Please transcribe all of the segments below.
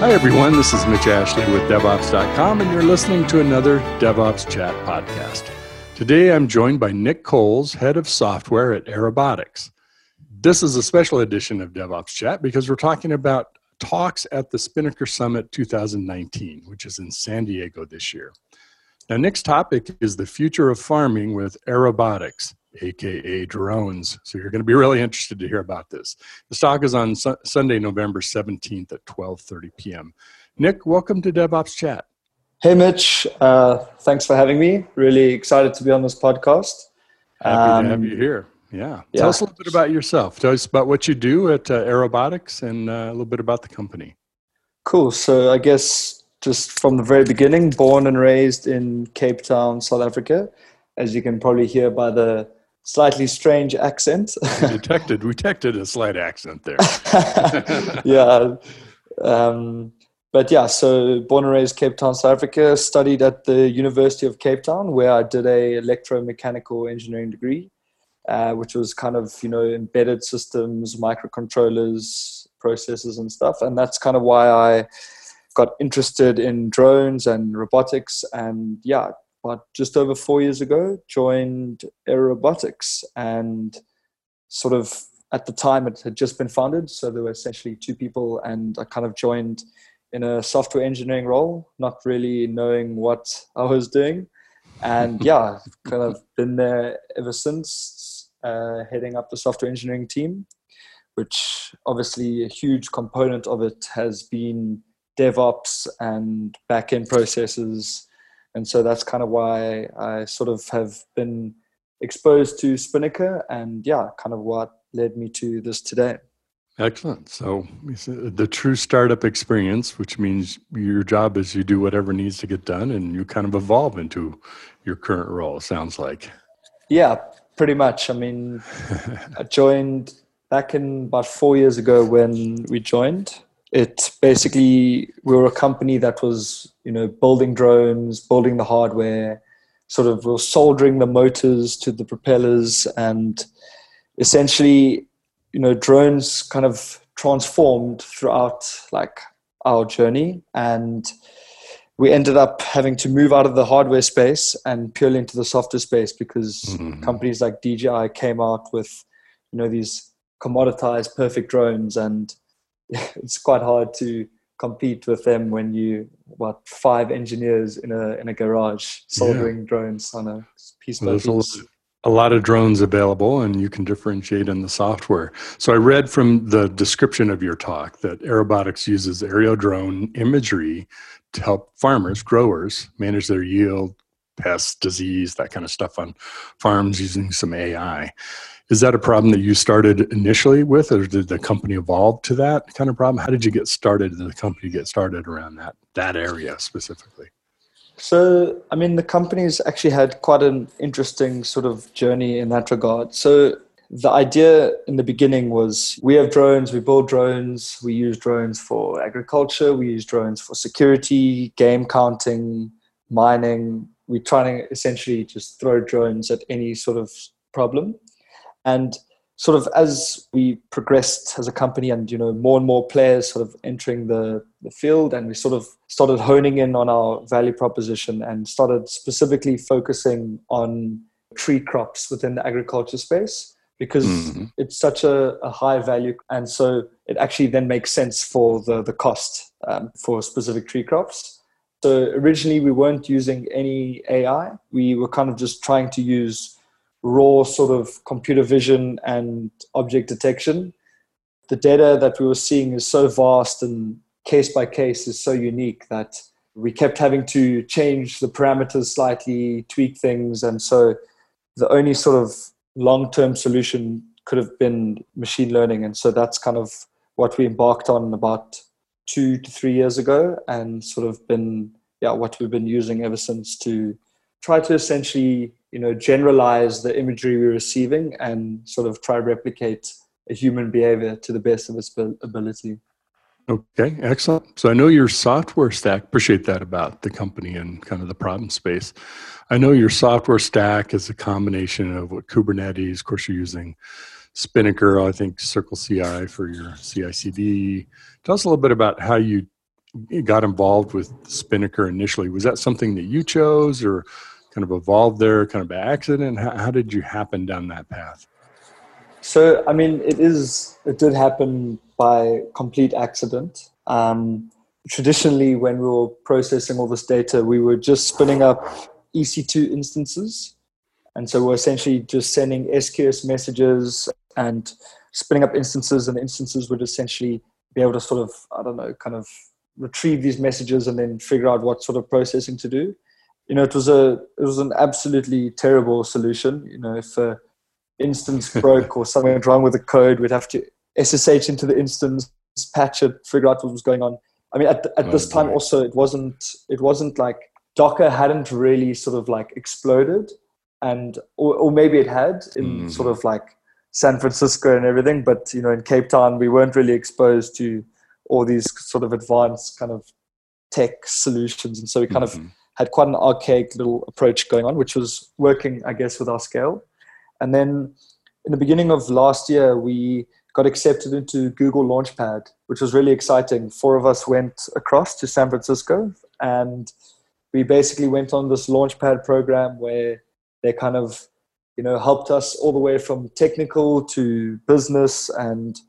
Hi, everyone. This is Mitch Ashley with DevOps.com, and you're listening to another DevOps Chat podcast. Today, I'm joined by Nick Coles, head of software at Aerobotics. This is a special edition of DevOps Chat because we're talking about talks at the Spinnaker Summit 2019, which is in San Diego this year. Now, Nick's topic is the future of farming with aerobotics aka drones. So you're going to be really interested to hear about this. The talk is on su- Sunday, November 17th at 12:30 p.m. Nick, welcome to DevOps Chat. Hey, Mitch. Uh, thanks for having me. Really excited to be on this podcast. Happy um, to have um, you here. Yeah. yeah. Tell us a little bit about yourself. Tell us about what you do at uh, Aerobotics and uh, a little bit about the company. Cool. So I guess just from the very beginning, born and raised in Cape Town, South Africa. As you can probably hear by the slightly strange accent. we detected, we detected a slight accent there. yeah. Um, but yeah, so born and raised Cape Town, South Africa, studied at the University of Cape Town where I did a electromechanical engineering degree, uh, which was kind of, you know, embedded systems, microcontrollers, processors and stuff. And that's kind of why I got interested in drones and robotics and yeah, but just over four years ago, joined Aerobotics and sort of at the time it had just been founded. So there were essentially two people, and I kind of joined in a software engineering role, not really knowing what I was doing. And yeah, kind of been there ever since, uh, heading up the software engineering team, which obviously a huge component of it has been DevOps and backend processes and so that's kind of why I sort of have been exposed to Spinnaker, and yeah, kind of what led me to this today. Excellent. So the true startup experience, which means your job is you do whatever needs to get done, and you kind of evolve into your current role. Sounds like. Yeah, pretty much. I mean, I joined back in about four years ago when we joined, it basically we were a company that was you know building drones building the hardware sort of was soldering the motors to the propellers and essentially you know drones kind of transformed throughout like our journey and we ended up having to move out of the hardware space and purely into the software space because mm-hmm. companies like DJI came out with you know these commoditized perfect drones and it's quite hard to compete with them when you what five engineers in a in a garage soldering yeah. drones on a piece by piece. A lot of drones available, and you can differentiate in the software. So I read from the description of your talk that Aerobotics uses aerial drone imagery to help farmers, growers, manage their yield, pests, disease, that kind of stuff on farms using some AI. Is that a problem that you started initially with, or did the company evolve to that kind of problem? How did you get started? Did the company get started around that that area specifically? So, I mean, the company's actually had quite an interesting sort of journey in that regard. So, the idea in the beginning was we have drones, we build drones, we use drones for agriculture, we use drones for security, game counting, mining. We're trying to essentially just throw drones at any sort of problem. And sort of as we progressed as a company and you know more and more players sort of entering the, the field and we sort of started honing in on our value proposition and started specifically focusing on tree crops within the agriculture space because mm-hmm. it's such a, a, high value and so it actually then makes sense for the, the cost um, for specific tree crops so originally we weren't using any ai we were kind of just trying to use raw sort of computer vision and object detection. The data that we were seeing is so vast and case by case is so unique that we kept having to change the parameters slightly, tweak things. And so the only sort of long term solution could have been machine learning. And so that's kind of what we embarked on about two to three years ago and sort of been, yeah, what we've been using ever since to try to essentially you know generalize the imagery we're receiving and sort of try replicate a human behavior to the best of its ability. Okay excellent. So i know your software stack appreciate that about the company and kind of the problem space. I know your software stack is a combination of what kubernetes of course you're using spinnaker i think circle ci for your ci cd tell us a little bit about how you got involved with Spinnaker initially, was that something that you chose or kind of evolved there kind of by accident? How, how did you happen down that path? So, I mean, it is, it did happen by complete accident. Um, traditionally, when we were processing all this data, we were just spinning up EC2 instances. And so we're essentially just sending SQS messages and spinning up instances, and instances would essentially be able to sort of, I don't know, kind of retrieve these messages and then figure out what sort of processing to do. You know, it was a it was an absolutely terrible solution. You know, if an instance broke or something went wrong with the code, we'd have to SSH into the instance, patch it, figure out what was going on. I mean, at, at oh, this time also, it wasn't it wasn't like Docker hadn't really sort of like exploded, and or, or maybe it had in mm. sort of like San Francisco and everything, but you know, in Cape Town, we weren't really exposed to all these sort of advanced kind of tech solutions, and so we kind mm-hmm. of had quite an archaic little approach going on, which was working, I guess, with our scale. And then in the beginning of last year, we got accepted into Google Launchpad, which was really exciting. Four of us went across to San Francisco, and we basically went on this Launchpad program where they kind of you know helped us all the way from technical to business and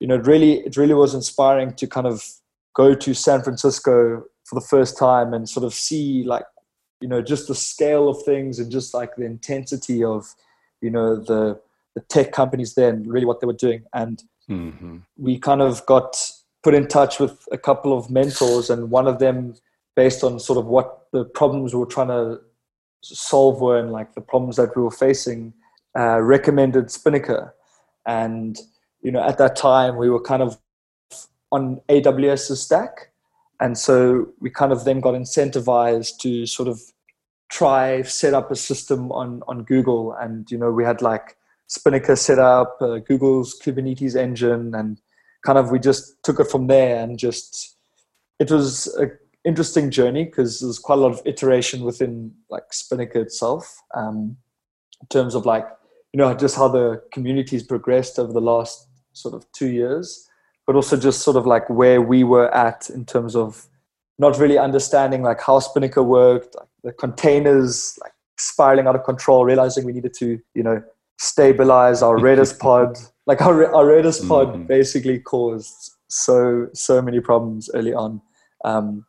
you know it really it really was inspiring to kind of go to san francisco for the first time and sort of see like you know just the scale of things and just like the intensity of you know the the tech companies there and really what they were doing and mm-hmm. we kind of got put in touch with a couple of mentors and one of them based on sort of what the problems we were trying to solve were and like the problems that we were facing, uh, recommended Spinnaker. And, you know, at that time we were kind of on AWS's stack. And so we kind of then got incentivized to sort of try set up a system on, on Google. And, you know, we had like Spinnaker set up, uh, Google's Kubernetes engine, and kind of we just took it from there and just, it was a interesting journey because there's quite a lot of iteration within like Spinnaker itself um, in terms of like you know just how the community's progressed over the last sort of two years, but also just sort of like where we were at in terms of not really understanding like how Spinnaker worked, like the containers like spiraling out of control, realizing we needed to you know stabilize our Redis pod. Like our, our Redis pod mm-hmm. basically caused so so many problems early on. Um,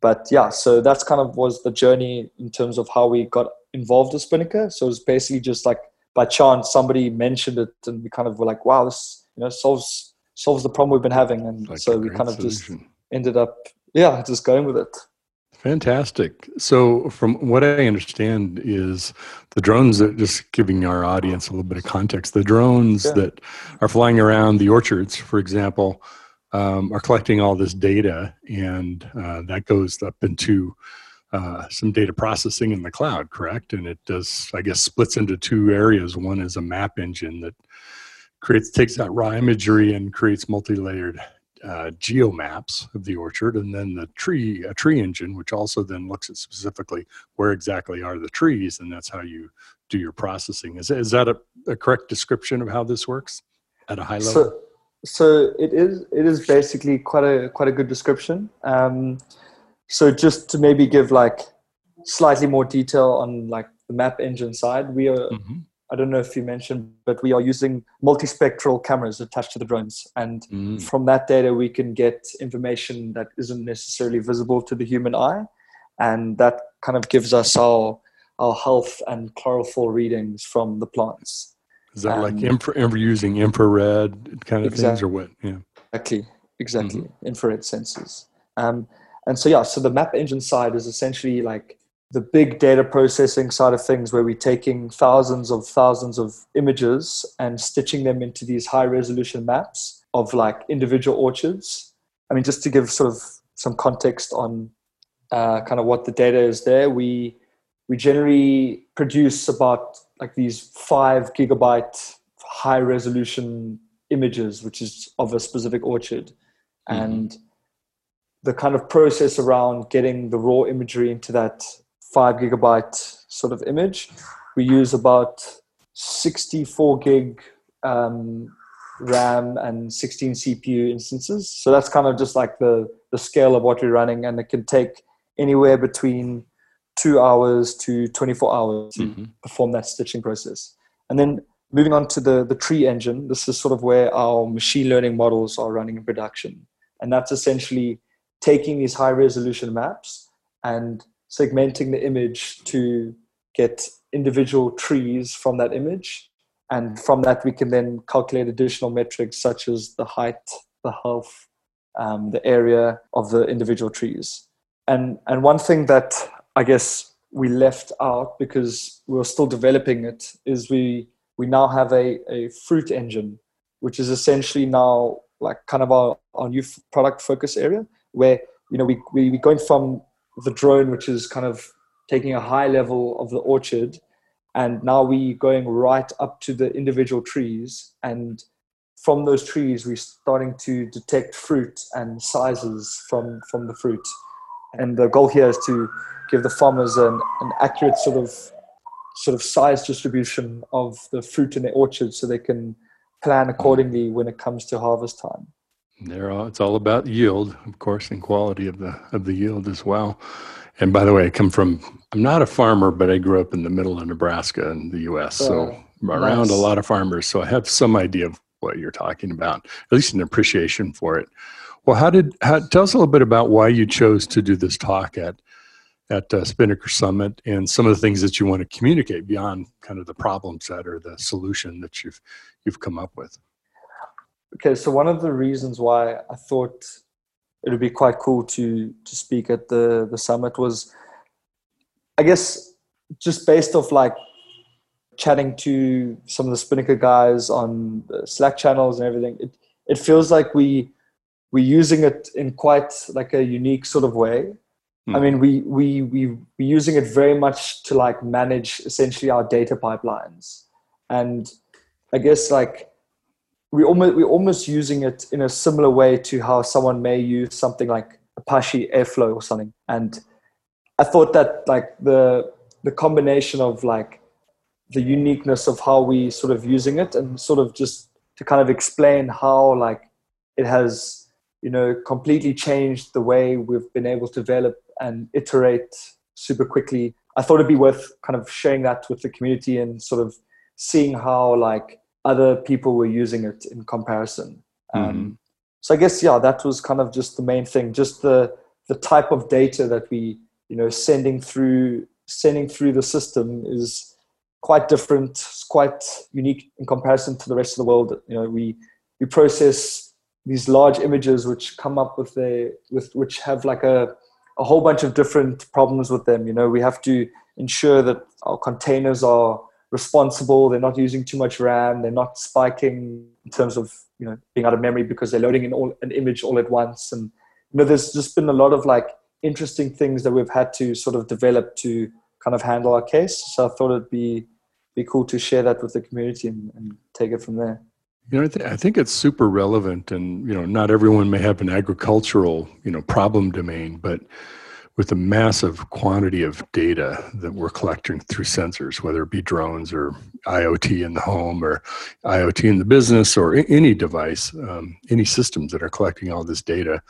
but yeah, so that's kind of was the journey in terms of how we got involved with Spinnaker. So it was basically just like by chance somebody mentioned it, and we kind of were like, "Wow, this you know solves solves the problem we've been having," and like so we kind of solution. just ended up, yeah, just going with it. Fantastic. So, from what I understand, is the drones that just giving our audience a little bit of context. The drones yeah. that are flying around the orchards, for example, um, are collecting all this data, and uh, that goes up into uh, some data processing in the cloud, correct? And it does, I guess, splits into two areas. One is a map engine that creates takes that raw imagery and creates multi-layered uh, geomaps of the orchard, and then the tree a tree engine, which also then looks at specifically where exactly are the trees, and that's how you do your processing. Is is that a, a correct description of how this works at a high level? So, so it is it is basically quite a quite a good description. Um, so just to maybe give like slightly more detail on like the map engine side, we are. Mm-hmm. I don't know if you mentioned, but we are using multispectral cameras attached to the drones, and mm. from that data we can get information that isn't necessarily visible to the human eye, and that kind of gives us our our health and chlorophyll readings from the plants. Is that um, like infra, using infrared kind of exactly, things or what? Yeah. Exactly. Exactly. Mm-hmm. Infrared sensors. Um, and so, yeah, so the map engine side is essentially like the big data processing side of things where we're taking thousands of thousands of images and stitching them into these high resolution maps of like individual orchards. I mean, just to give sort of some context on uh, kind of what the data is there, we we generally produce about like these five gigabyte high resolution images, which is of a specific orchard. Mm-hmm. And the kind of process around getting the raw imagery into that five gigabyte sort of image, we use about 64 gig um, RAM and 16 CPU instances. So that's kind of just like the the scale of what we're running, and it can take anywhere between two hours to 24 hours to mm-hmm. perform that stitching process. And then moving on to the, the tree engine, this is sort of where our machine learning models are running in production. And that's essentially taking these high resolution maps and segmenting the image to get individual trees from that image. And from that, we can then calculate additional metrics such as the height, the health, um, the area of the individual trees. And, and one thing that I guess we left out because we were still developing it is we, we now have a, a fruit engine, which is essentially now like kind of our, our new product focus area where, you know, we, we, we're going from the drone, which is kind of taking a high level of the orchard. And now we're going right up to the individual trees. And from those trees we're starting to detect fruit and sizes from from the fruit. And the goal here is to give the farmers an, an accurate sort of sort of size distribution of the fruit in their orchard so they can plan accordingly when it comes to harvest time there it's all about yield of course and quality of the of the yield as well and by the way, I come from, I'm not a farmer, but I grew up in the middle of Nebraska in the US. so around nice. a lot of farmers. So I have some idea of what you're talking about, at least an appreciation for it. Well, how did, how, tell us a little bit about why you chose to do this talk at, at uh, Spinnaker Summit and some of the things that you want to communicate beyond kind of the problem set or the solution that you've, you've come up with. Okay, so one of the reasons why I thought it would be quite cool to to speak at the the summit was i guess just based off like chatting to some of the spinnaker guys on the slack channels and everything it it feels like we we're using it in quite like a unique sort of way mm. i mean we we we we're using it very much to like manage essentially our data pipelines and i guess like we almost we're almost using it in a similar way to how someone may use something like Apache Airflow or something. And I thought that like the the combination of like the uniqueness of how we sort of using it and sort of just to kind of explain how like it has you know completely changed the way we've been able to develop and iterate super quickly i thought it'd be worth kind of sharing that with the community and sort of seeing how like other people were using it in comparison. Um, mm-hmm. so I guess yeah, that was kind of just the main thing. Just the the type of data that we you know sending through sending through the system is quite different. It's quite unique in comparison to the rest of the world. You know, we we process these large images which come up with a with which have like a a whole bunch of different problems with them. You know, we have to ensure that our containers are responsible. They're not using too much RAM. They're not spiking in terms of you know being out of memory because they're loading in all, an image all at once. And you know, there's just been a lot of like interesting things that we've had to sort of develop to kind of handle our case. So I thought it'd be be cool to share that with the community and, and take it from there. You know, I, th- I, think it's super relevant, and you know, not everyone may have an agricultural, you know, problem domain, but with the massive quantity of data that we're collecting through sensors, whether it be drones or IoT in the home or IoT in the business or any device, um, any systems that are collecting all this data,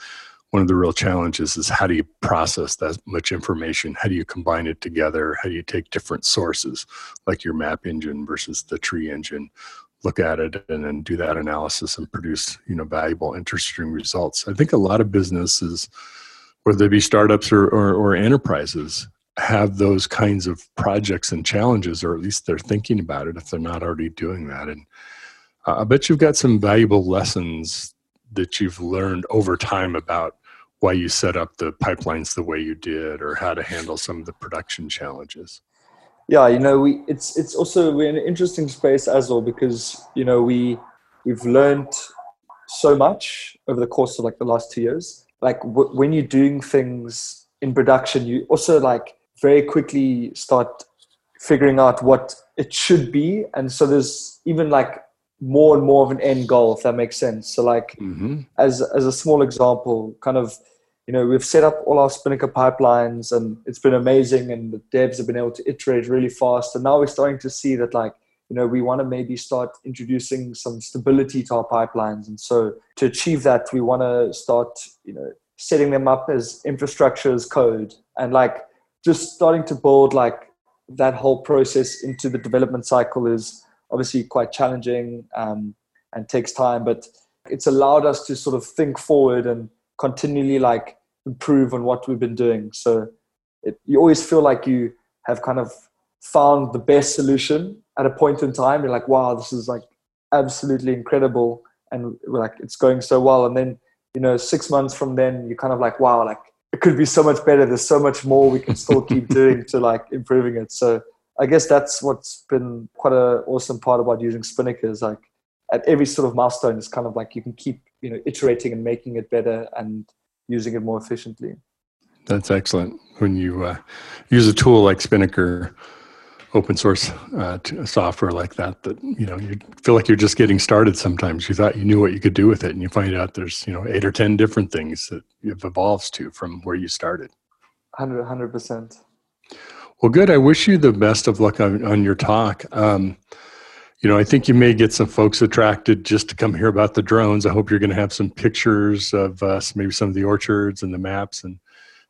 one of the real challenges is how do you process that much information? How do you combine it together? How do you take different sources, like your map engine versus the tree engine, look at it and then do that analysis and produce you know valuable, interesting results? I think a lot of businesses whether they be startups or, or, or enterprises, have those kinds of projects and challenges, or at least they're thinking about it if they're not already doing that. And uh, I bet you've got some valuable lessons that you've learned over time about why you set up the pipelines the way you did, or how to handle some of the production challenges. Yeah, you know, we it's it's also we're in an interesting space as well because you know we we've learned so much over the course of like the last two years like w- when you're doing things in production, you also like very quickly start figuring out what it should be. And so there's even like more and more of an end goal, if that makes sense. So like mm-hmm. as as a small example, kind of, you know, we've set up all our Spinnaker pipelines and it's been amazing and the devs have been able to iterate really fast. And now we're starting to see that like you know, we want to maybe start introducing some stability to our pipelines. And so to achieve that, we want to start, you know, setting them up as infrastructure as code and like just starting to build like that whole process into the development cycle is obviously quite challenging um, and takes time but it's allowed us to sort of think forward and continually like improve on what we've been doing so it, you always feel like you have kind of found the best solution at a point in time. You're like wow this is like absolutely incredible and like it's going so well. And then you know six months from then you're kind of like wow like it could be so much better. There's so much more we can still keep doing to like improving it. So i guess that's what's been quite an awesome part about using spinnaker is like at every sort of milestone it's kind of like you can keep you know iterating and making it better and using it more efficiently. That's excellent. When you uh, use a tool like spinnaker open source uh, software like that that you know you feel like you're just getting started sometimes. You thought you knew what you could do with it and you find out there's you know eight or ten different things that it evolves to from where you started. 100 100% well good. I wish you the best of luck on, on your talk. Um, you know i think you may get some folks attracted just to come hear about the drones. I hope you're going to have some pictures of uh, maybe some of the orchards and the maps and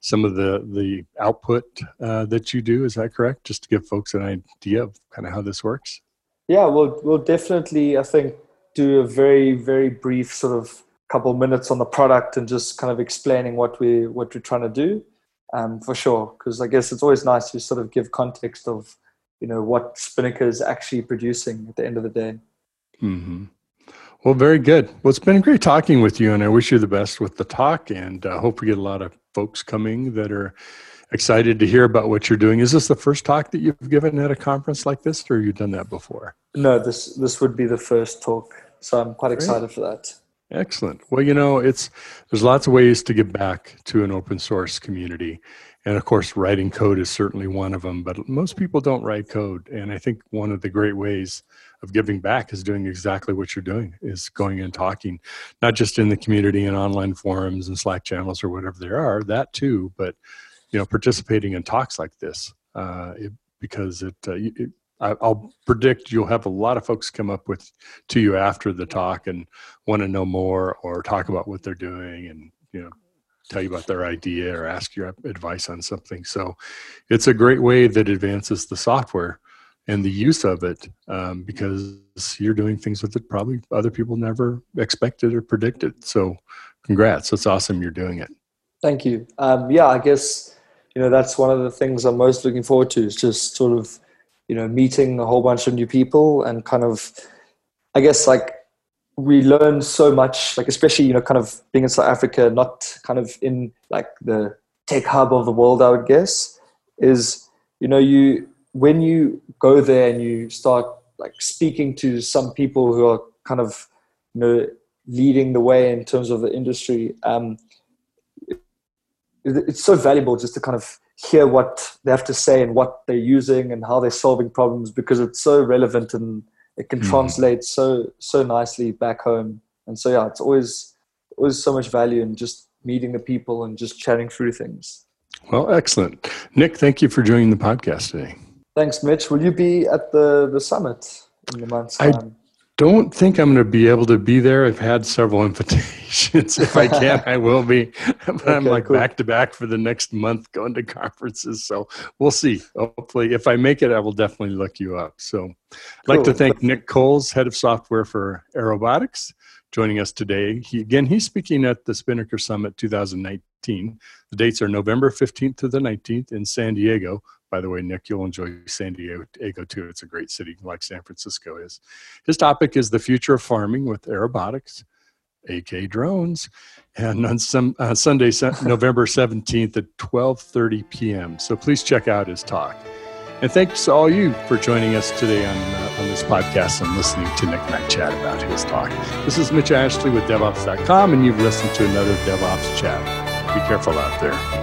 some of the the output uh, that you do. Is that correct? Just to give folks an idea of kind of how this works. Yeah, we'll we'll definitely I think do a very very brief sort of couple minutes on the product and just kind of explaining what we what we're trying to do um, for sure because I guess it's always nice to sort of give context of you know what Spinnaker is actually producing at the end of the day. Mm-hmm. Well, very good. Well, it's been great talking with you, and I wish you the best with the talk, and uh, hope we get a lot of folks coming that are excited to hear about what you're doing. Is this the first talk that you've given at a conference like this, or you've done that before? No, this this would be the first talk, so I'm quite excited great. for that. Excellent. Well, you know, it's there's lots of ways to give back to an open source community. And of course, writing code is certainly one of them, but most people don't write code. And I think one of the great ways of giving back is doing exactly what you're doing is going and talking not just in the community and online forums and slack channels or whatever there are that too but you know participating in talks like this uh, it, because it, uh, it I'll predict you'll have a lot of folks come up with to you after the talk and want to know more or talk about what they're doing and you know tell you about their idea or ask your advice on something. So it's a great way that advances the software and the use of it um, because you're doing things with it probably other people never expected or predicted. So, congrats! It's awesome you're doing it. Thank you. Um, yeah, I guess you know that's one of the things I'm most looking forward to is just sort of you know meeting a whole bunch of new people and kind of I guess like we learn so much like especially you know kind of being in South Africa not kind of in like the tech hub of the world I would guess is you know you when you go there and you start like speaking to some people who are kind of you know leading the way in terms of the industry um, it's so valuable just to kind of hear what they have to say and what they're using and how they're solving problems because it's so relevant and it can mm. translate so so nicely back home. And so yeah it's always always so much value in just meeting the people and just chatting through things. Well excellent. Nick thank you for joining the podcast today Thanks, Mitch. Will you be at the, the summit in the month's time? I don't think I'm going to be able to be there. I've had several invitations. if I can, I will be. But okay, I'm like cool. back to back for the next month going to conferences. So we'll see. Hopefully, if I make it, I will definitely look you up. So I'd cool. like to thank Nick Coles, head of software for Aerobotics, joining us today. He, again, he's speaking at the Spinnaker Summit 2019. The dates are November 15th to the 19th in San Diego. By the way, Nick, you'll enjoy San Diego too. It's a great city like San Francisco is. His topic is the future of farming with aerobotics, AK drones, and on some uh, Sunday, November 17th at 12:30 p.m. So please check out his talk. And thanks to all you for joining us today on, uh, on this podcast and listening to Nick and I chat about his talk. This is Mitch Ashley with DevOps.com, and you've listened to another DevOps chat. Be careful out there.